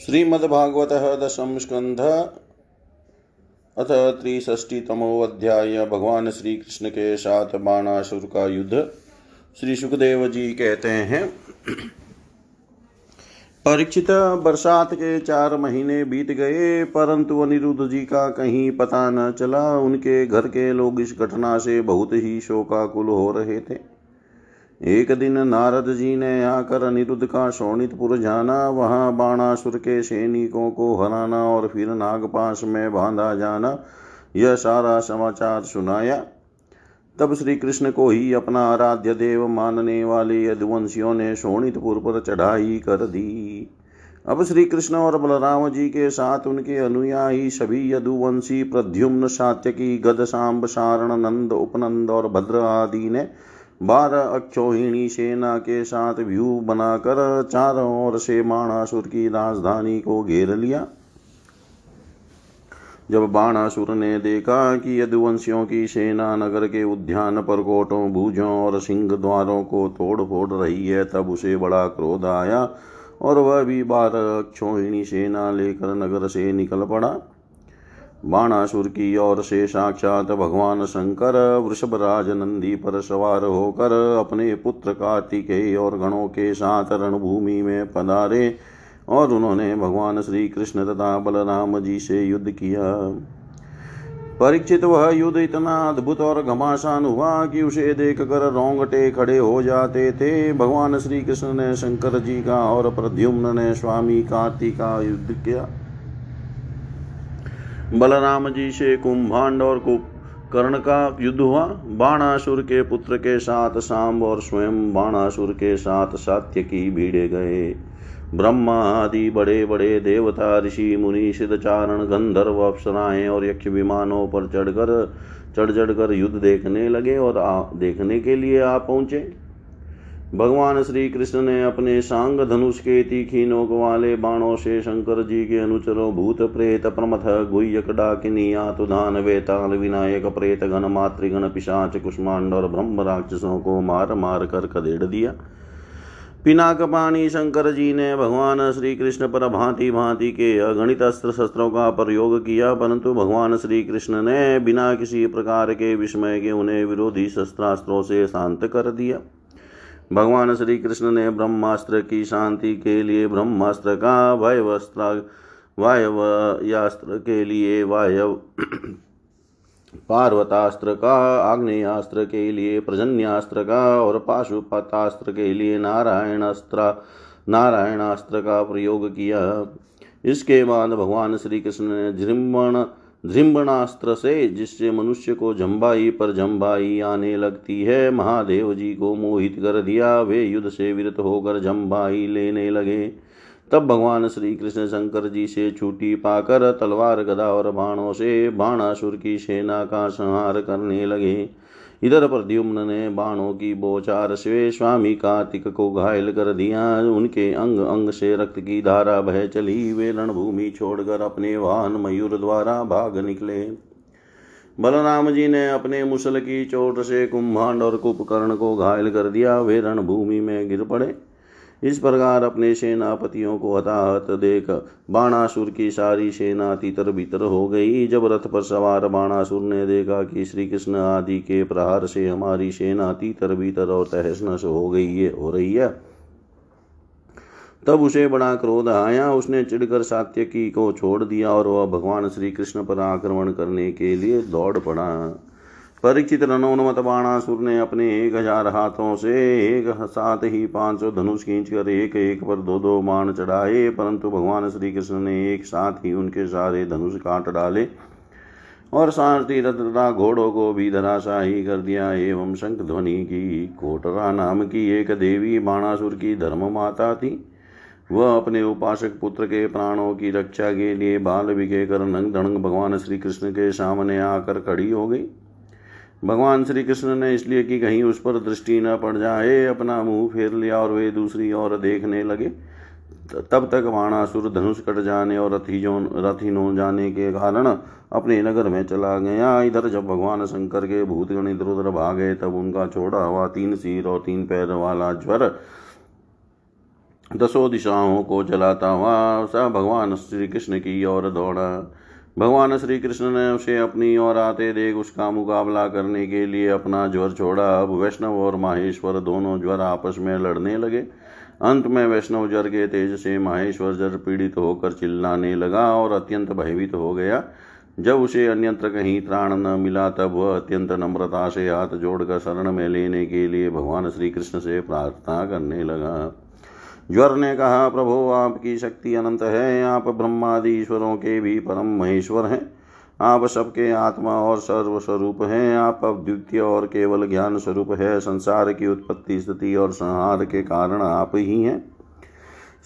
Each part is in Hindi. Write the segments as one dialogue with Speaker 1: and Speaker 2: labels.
Speaker 1: श्रीमद्भागवत दशम स्कंध अथ त्रिष्टीतमोध्याय भगवान श्री कृष्ण के साथ बाणासुर का युद्ध श्री सुखदेव जी कहते हैं, परीक्षित बरसात के चार महीने बीत गए, परंतु अनिरुद्ध जी का कहीं पता न चला। उनके घर के लोग इस घटना से बहुत ही शोकाकुल हो रहे थे। एक दिन नारद जी ने आकर अनिरुद्ध का शोणितपुर जाना, वहाँ बाणासुर के सैनिकों को हराना और फिर नागपाश में बांधा जाना, यह सारा समाचार सुनाया। तब श्री कृष्ण को ही अपना आराध्य देव मानने वाले यदुवंशियों ने शोणितपुर पर चढ़ाई कर दी। अब श्री कृष्ण और बलराम जी के साथ उनके अनुयायी सभी यदुवंशी प्रद्युम्न सात्यकी गद सांब सारण नंद उपनंद और भद्र आदि ने बारह अक्षोहिणी सेना के साथ व्यू बनाकर चारों ओर से बाणासुर की राजधानी को घेर लिया। जब बाणासुर ने देखा कि यदुवंशियों की सेना नगर के उद्यान पर कोटों, भूजों और सिंह द्वारों को तोड़ फोड़ रही है, तब उसे बड़ा क्रोध आया और वह भी बारह अक्षोहिणी सेना लेकर नगर से निकल पड़ा। बाणासुर की ओर से साक्षात भगवान शंकर, वृषभराज नंदी पर सवार होकर अपने पुत्र कार्तिकेय और गणों के साथ रणभूमि में पधारे और उन्होंने भगवान श्री कृष्ण तथा बलराम जी से युद्ध किया। परीक्षित वह युद्ध इतना अद्भुत और घमासान हुआ कि उसे देख कर रोंगटे खड़े हो जाते थे। भगवान श्री कृष्ण ने शंकर जी का और प्रद्युम्न ने स्वामी कार्तिक का युद्ध किया। बलराम जी से कुंभांड और कर्ण का युद्ध हुआ। बाणासुर के पुत्र के साथ सांब और स्वयं बाणासुर के साथ सात्य की भीड़े गए। ब्रह्मा आदि बड़े बड़े देवता ऋषि मुनि सिद्धचारण गंधर्व अप्सराएँ और यक्ष विमानों पर चढ़कर चढ़ चढ़कर युद्ध देखने लगे और आ, देखने के लिए आ पहुँचे। भगवान श्री कृष्ण ने अपने सांग धनुष के तीखी नोक वाले बाणों से शंकर जी के अनुचरों भूत प्रेत प्रमथ, गुह्यक डाकिनी, आतुधान, वेताल, विनायक प्रेत गण मातृगण पिशाच, कुष्मांड और ब्रह्म राक्षसों को मार मार कर खदेड़ दिया। पिनाक पाणी शंकर जी ने भगवान श्री कृष्ण पर भांति भांति के अगणित अस्त्र शस्त्रों का प्रयोग किया, परंतु भगवान श्री कृष्ण ने बिना किसी प्रकार के विस्मय के उन्हें विरोधी शस्त्रास्त्रों से शांत कर दिया। भगवान श्री कृष्ण ने ब्रह्मास्त्र की शांति के लिए ब्रह्मास्त्र का वायवस्त्र वायवयास्त्र के लिए वायव पार्वतास्त्र का, आग्नेयास्त्र के लिए प्रजन्यास्त्र का और पाशुपतास्त्र के लिए नारायणास्त्र नारायणास्त्र का प्रयोग किया। इसके बाद भगवान श्री कृष्ण ने जृंबण धृम्बणास्त्र से जिससे मनुष्य को जम्बाई पर जम्बाई आने लगती है, महादेव जी को मोहित कर दिया, वे युद्ध से विरत होकर जम्बाई लेने लगे। तब भगवान श्री कृष्ण शंकर जी से छुट्टी पाकर तलवार, गदा और बाणों से बाणासुर की सेना का संहार करने लगे। इधर प्रद्युम्न ने बाणों की बोचार से स्वामी कार्तिक को घायल कर दिया। उनके अंग अंग से रक्त की धारा बह चली। वे रणभूमि छोड़कर अपने वाहन मयूर द्वारा भाग निकले। बलराम जी ने अपने मुसल की चोट से कुंभांड और कुपकर्ण को घायल कर दिया। वे रणभूमि में गिर पड़े। इस प्रकार अपने सेनापतियों को हताहत देख बाणासुर की सारी सेना तितर बितर हो गई। जब रथ पर सवार बाणासुर ने देखा कि श्री कृष्ण आदि के प्रहार से हमारी सेना तितर बितर और तहस नश हो गई है हो रही है। तब उसे बड़ा क्रोध आया। उसने चिड़कर सात्यकी को छोड़ दिया और वह भगवान श्री कृष्ण पर आक्रमण करने के लिए दौड़ पड़ा। परीक्षित रणोन्मत बाणासुर ने अपने एक हज़ार हाथों से एक साथ ही पाँच सौ धनुष खींच कर एक एक पर दो दो बाण चढ़ाए, परंतु भगवान श्री कृष्ण ने एक साथ ही उनके सारे धनुष काट डाले और सारथी रथ घोड़ों को भी धराशाही कर दिया एवं शंख ध्वनि की कोटरा नाम की एक देवी बाणासुर की धर्म माता थी। वह अपने उपासक पुत्र के प्राणों की रक्षा के लिए बाल विके कर नंग धड़ंग भगवान श्री कृष्ण के सामने आकर खड़ी हो गई। भगवान श्री कृष्ण ने इसलिए कि कहीं उस पर दृष्टि न पड़ जाए, अपना मुँह फेर लिया और वे दूसरी ओर देखने लगे। तब तक बाणासुर धनुष कट जाने और रथीजों, रथीनों जाने के कारण अपने नगर में चला गया। इधर जब भगवान शंकर के भूतगण इधर उधर भागे तब उनका छोड़ा हुआ तीन सिर और तीन पैर वाला ज्वर दसों दिशाओं को जलाता हुआ स भगवान श्री कृष्ण की ओर दौड़ा। भगवान श्री कृष्ण ने उसे अपनी ओर आते देख उसका मुकाबला करने के लिए अपना ज्वर छोड़ा। अब वैष्णव और माहेश्वर दोनों ज्वर आपस में लड़ने लगे। अंत में वैष्णव जर के तेज से माहेश्वर जर पीड़ित होकर चिल्लाने लगा और अत्यंत भयभीत हो गया। जब उसे अन्यत्र कहीं त्राण न मिला, तब वह अत्यंत नम्रता से हाथ जोड़कर शरण में लेने के लिए भगवान श्री कृष्ण से प्रार्थना करने लगा। ज्वर ने कहा, प्रभु, आपकी शक्ति अनंत है। आप ब्रह्मादि ईश्वरों के भी परम महेश्वर हैं। आप सबके आत्मा और सर्वस्वरूप हैं। आप अद्वितीय और केवल ज्ञान स्वरूप है। संसार की उत्पत्ति, स्थिति और संहार के कारण आप ही हैं।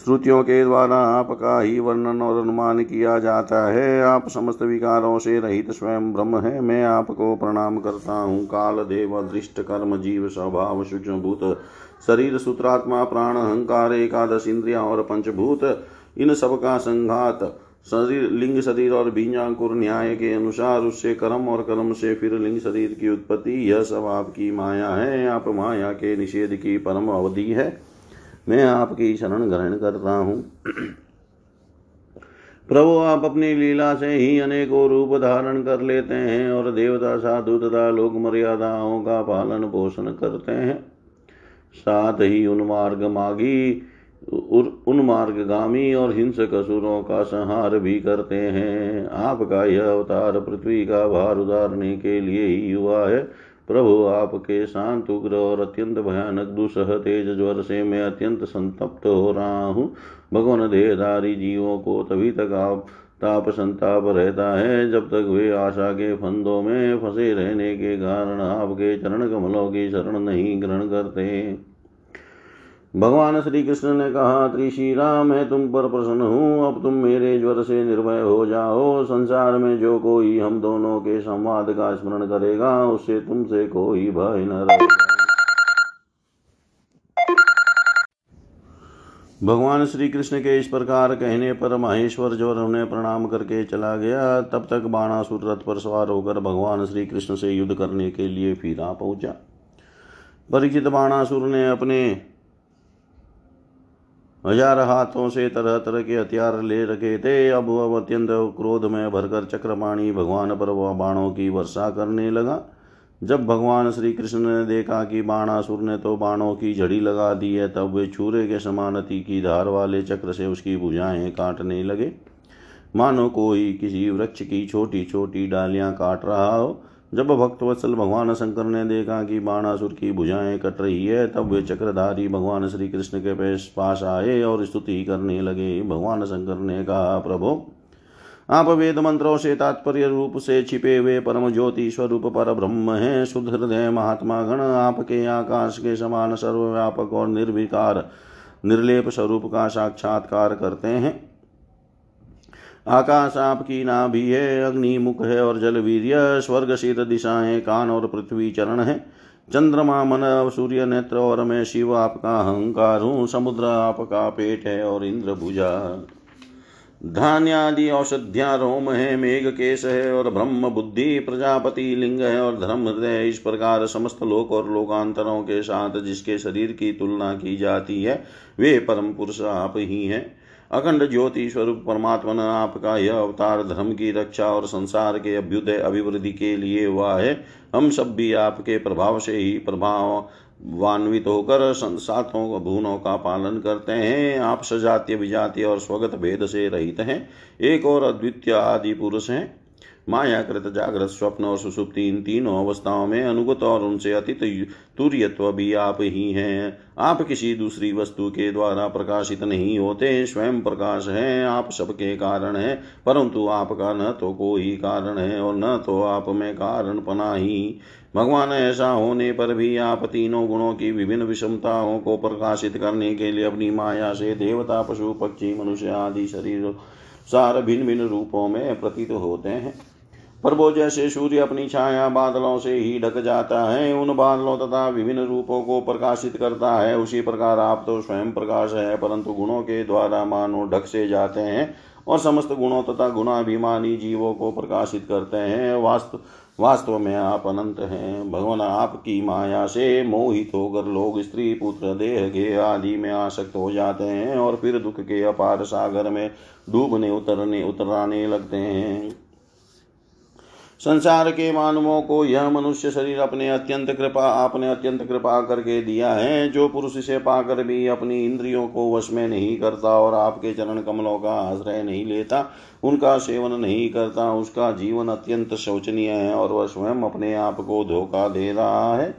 Speaker 1: श्रुतियों के द्वारा आपका ही वर्णन और अनुमान किया जाता है। आप समस्त विकारों से रहित स्वयं ब्रह्म है। मैं आपको प्रणाम करता हूँ। काल देव दृष्ट कर्म जीव स्वभाव सूक्ष्म भूत शरीर, सूत्रात्मा, प्राण, अहंकार, एकादश, इंद्रिया और पंचभूत, इन सब का संघात। शरीर, लिंग शरीर और बीजांकुर न्याय के अनुसार उससे कर्म और कर्म से फिर लिंग शरीर की उत्पत्ति। यह सब आपकी माया है। आप माया के निषेध की परम अवधि है। मैं आपकी शरण ग्रहण करता हूँ। प्रभु, आप अपनी लीला से ही अनेकों रूप धारण कर लेते हैं और देवता, साधु तथा लोक मर्यादाओं का पालन पोषण करते हैं। साथ ही उन्मार्ग मागी उन्मार्गामी और हिंसक असुरों का संहार भी करते हैं। आपका यह अवतार पृथ्वी का भार उतारने के लिए ही हुआ है। प्रभु, आपके शांत, उग्र और अत्यंत भयानक दुसह तेज ज्वर से मैं अत्यंत संतप्त हो रहा हूँ। भगवान देहधारी जीवों को तभी तक आप ताप संताप रहता है। जब तक वे आशा के फंदों में फंसे रहने के कारण आपके चरण कमलों की शरण नहीं ग्रहण करते। भगवान श्री कृष्ण ने कहा, त्रिशी राम, मैं तुम पर प्रसन्न हूँ। अब तुम मेरे ज्वर से निर्भय हो जाओ। संसार में जो कोई हम दोनों के संवाद का स्मरण करेगा, उससे तुमसे कोई भय न रहेगा भगवान श्री कृष्ण के इस प्रकार कहने पर महेश्वर जो उन्हें प्रणाम करके चला गया। तब तक बाणासुर रथ पर सवार होकर भगवान श्री कृष्ण से युद्ध करने के लिए फिर पहुँचा। परिचित बाणासुर ने अपने हज़ार हाथों से तरह तरह के हथियार ले रखे थे। अब वह अत्यंत क्रोध में भरकर चक्रपाणी भगवान पर वह बाणों की वर्षा करने लगा। जब भगवान श्री कृष्ण ने देखा कि बाणासुर ने तो बाणों की झड़ी लगा दी है, तब वे छूरे के समान की धार वाले चक्र से उसकी भुजाएँ काटने लगे। मानो कोई किसी वृक्ष की छोटी छोटी डालियाँ काट रहा हो। जब भक्तवत्सल भगवान शंकर ने देखा कि बाणासुर की भुजाएँ कट रही है, तब वे चक्रधारी भगवान श्री कृष्ण के पास आए और स्तुति करने लगे। भगवान शंकर ने कहा, प्रभु आप वेद मंत्रों से तात्पर्य रूप से छिपे हुए परम ज्योति स्वरूप पर ब्रह्म है शुद्ध हृदय महात्मा गण आपके आकाश के समान सर्वव्यापक और निर्विकार निर्लेप स्वरूप का साक्षात्कार करते हैं। आकाश आपकी नाभि है अग्नि मुख है और जल वीर्य स्वर्ग शीत दिशाएँ कान और पृथ्वी चरण है। चंद्रमा, मन, सूर्य, नेत्र और मैं शिव आपका अहंकार हूँ, समुद्र आपका पेट है और इंद्र भुजा धान्यादि औषध्या रोम है, मेघ केश है और ब्रह्म बुद्धि, प्रजापति लिंग है और धर्म हृदय इस प्रकार समस्त लोक और लोकांतरों के साथ जिसके शरीर की तुलना की जाती है, वे परम पुरुष आप ही हैं। अखंड ज्योति स्वरूप परमात्मा ने आपका यह अवतार धर्म की रक्षा और संसार के अभ्युदय अभिवृद्धि के लिए हुआ है। हम सब भी आपके प्रभाव से ही प्रभाव वान्वित होकर सातों भूनों का पालन करते हैं। आप सजातीय, विजातीय और स्वगत भेद से रहित हैं। एक और अद्वितीय आदि पुरुष हैं। मायाकृत जागृत स्वप्न और सुसुप्ति इन तीनों अवस्थाओं में अनुगत और उनसे अतीत तुर्यत्व भी आप ही हैं। आप किसी दूसरी वस्तु के द्वारा प्रकाशित नहीं होते, स्वयं प्रकाश हैं, आप सबके कारण हैं, परंतु आपका न तो कोई कारण है और न तो आप में कारण पना ही। भगवान ऐसा होने पर भी आप तीनों गुणों की विभिन्न विषमताओं को प्रकाशित करने के लिए अपनी माया से देवता, पशु, पक्षी, मनुष्य आदि शरीर, सार भिन्न भिन्न रूपों में प्रतीत होते हैं। प्रभो जैसे सूर्य अपनी छाया बादलों से ही ढक जाता है, उन बादलों तथा विभिन्न रूपों को प्रकाशित करता है, उसी प्रकार आप तो स्वयं प्रकाश है, परंतु गुणों के द्वारा मानो ढक से जाते हैं और समस्त गुणों तथा गुणाभिमानी जीवों को प्रकाशित करते हैं। वास्तु, वास्तव में आप अनंत हैं। भगवान, आपकी माया से मोहित होकर लोग, स्त्री, पुत्र, देह के आदि में आसक्त हो जाते हैं और फिर दुख के अपार सागर में डूबने, उतरने, उतराने लगते हैं। संसार के मानवों को यह मनुष्य शरीर अपने अत्यंत कृपा, आपने अत्यंत कृपा करके दिया है। जो पुरुष इसे पाकर भी अपनी इंद्रियों को वश में नहीं करता और आपके चरण कमलों का आश्रय नहीं लेता, उनका सेवन नहीं करता, उसका जीवन अत्यंत शोचनीय है और वह स्वयं अपने आप को धोखा दे रहा है।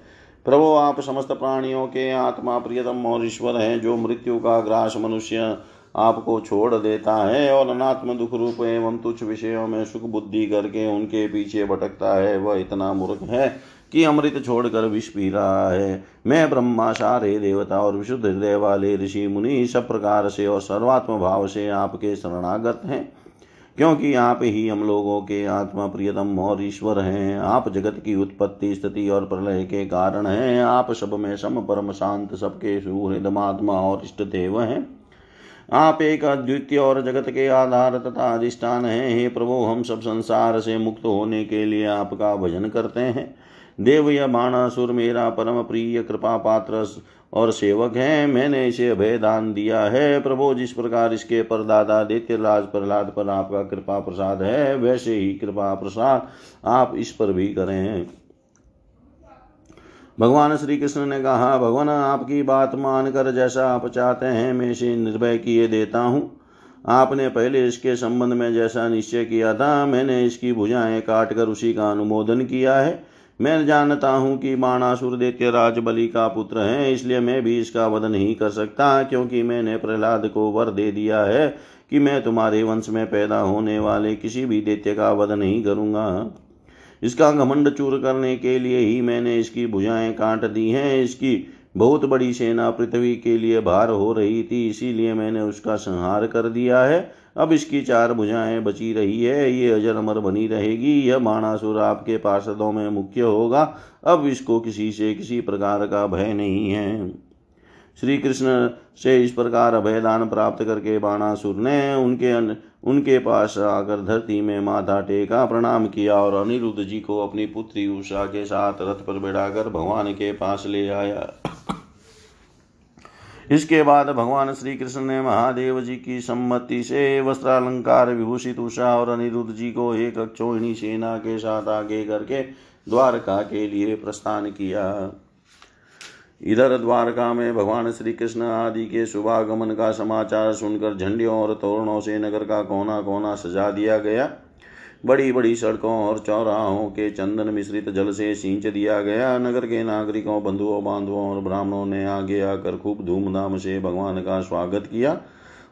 Speaker 1: प्रभु, आप समस्त प्राणियों के आत्मा प्रियतम और ईश्वर है, जो मृत्यु का ग्रास मनुष्य आपको छोड़ देता है और अनात्म दुख रूप एवं तुच्छ विषयों में सुख बुद्धि करके उनके पीछे भटकता है। वह इतना मूर्ख है कि अमृत छोड़कर विष पी रहा है। मैं ब्रह्मा सारे देवता और विशुद्ध हृदय वाले ऋषि मुनि सब प्रकार से और सर्वात्म भाव से आपके शरणागत हैं। क्योंकि आप ही हम लोगों के आत्मा प्रियतम और ईश्वर हैं। आप जगत की उत्पत्ति, स्थिति और प्रलय के कारण हैं। आप सब में सम, परम, शांत, सबके सुहृदमात्मा और इष्ट देव हैं। आप एक अद्वितीय और जगत के आधार तथा अधिष्ठान हैं। हे प्रभु, हम सब संसार से मुक्त होने के लिए आपका भजन करते हैं। देव या बाणासुर मेरा परम प्रिय कृपा पात्र और सेवक है। मैंने इसे अभय दान दिया है। प्रभु, जिस प्रकार इसके परदादा दैत्य राज प्रहलाद पर आपका कृपा प्रसाद है, वैसे ही कृपा प्रसाद आप इस पर भी करें। भगवान श्री कृष्ण ने कहा, भगवान, आपकी बात मानकर जैसा आप चाहते हैं, मैं इसे निर्भय किए देता हूँ। आपने पहले इसके संबंध में जैसा निश्चय किया था, मैंने इसकी भुजाएँ काट कर उसी का अनुमोदन किया है। मैं जानता हूँ कि बाणासुर दैत्य राज बलि का पुत्र है, इसलिए मैं भी इसका वध नहीं कर सकता, क्योंकि मैंने प्रहलाद को वर दे दिया है कि मैं तुम्हारे वंश में पैदा होने वाले किसी भी दैत्य का वध नहीं करूँगा। इसका घमंड चूर करने के लिए ही मैंने इसकी भुजाएँ काट दी हैं। इसकी बहुत बड़ी सेना पृथ्वी के लिए भार हो रही थी, इसीलिए मैंने उसका संहार कर दिया है। अब इसकी चार भुजाएँ बची रही है, ये अजर अमर बनी रहेगी, यह बाणासुर आपके पार्षदों में मुख्य होगा। अब इसको किसी से किसी प्रकार का भय नहीं है। श्री कृष्ण से इस प्रकार अभयदान प्राप्त करके बाणासुर ने उनके उनके पास आकर धरती में माथा टेका, प्रणाम किया और अनिरुद्ध जी को अपनी पुत्री उषा के साथ रथ पर बैठाकर भगवान के पास ले आया। इसके बाद भगवान श्री कृष्ण ने महादेव जी की सम्मति से वस्त्रालंकार विभूषित उषा और अनिरुद्ध जी को एक अक्षोहिणी सेना के साथ आगे करके द्वारका के लिए प्रस्थान किया। इधर द्वारका में भगवान श्री कृष्ण आदि के शुभागमन का समाचार सुनकर झंडियों और तोरणों से नगर का कोना कोना सजा दिया गया। बड़ी बड़ी सड़कों और चौराहों के चंदन मिश्रित जल से सींच दिया गया। नगर के नागरिकों बंधुओं बांधवों और ब्राह्मणों ने आगे आकर खूब धूमधाम से भगवान का स्वागत किया।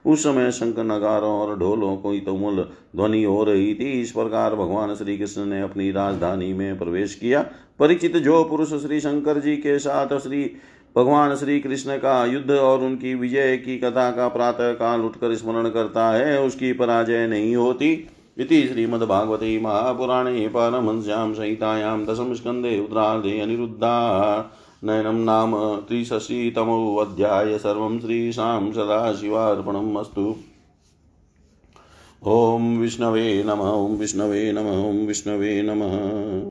Speaker 1: उस समय शंख नगारों और ढोलों की तुमुल ध्वनि हो रही थी। इस प्रकार भगवान श्री कृष्ण ने अपनी राजधानी में प्रवेश किया। परिचित जो पुरुष श्री शंकर जी के साथ श्री भगवान श्री कृष्ण का युद्ध और उनकी विजय की कथा का प्रातः काल उठकर स्मरण करता है, उसकी पराजय नहीं होती। इति श्रीमद्भागवते महापुराणे परमहंस्यां संहितायां दशमस्कन्धे उत्तरार्धे अनिरुद्धा नयनं नाम त्रिषशीतमोऽध्याय सर्वं श्रीशां सदाशिवार्पणम् अस्तु। ॐ विष्णवे नमः, ॐ विष्णवे नमः, ॐ विष्णवे नमः।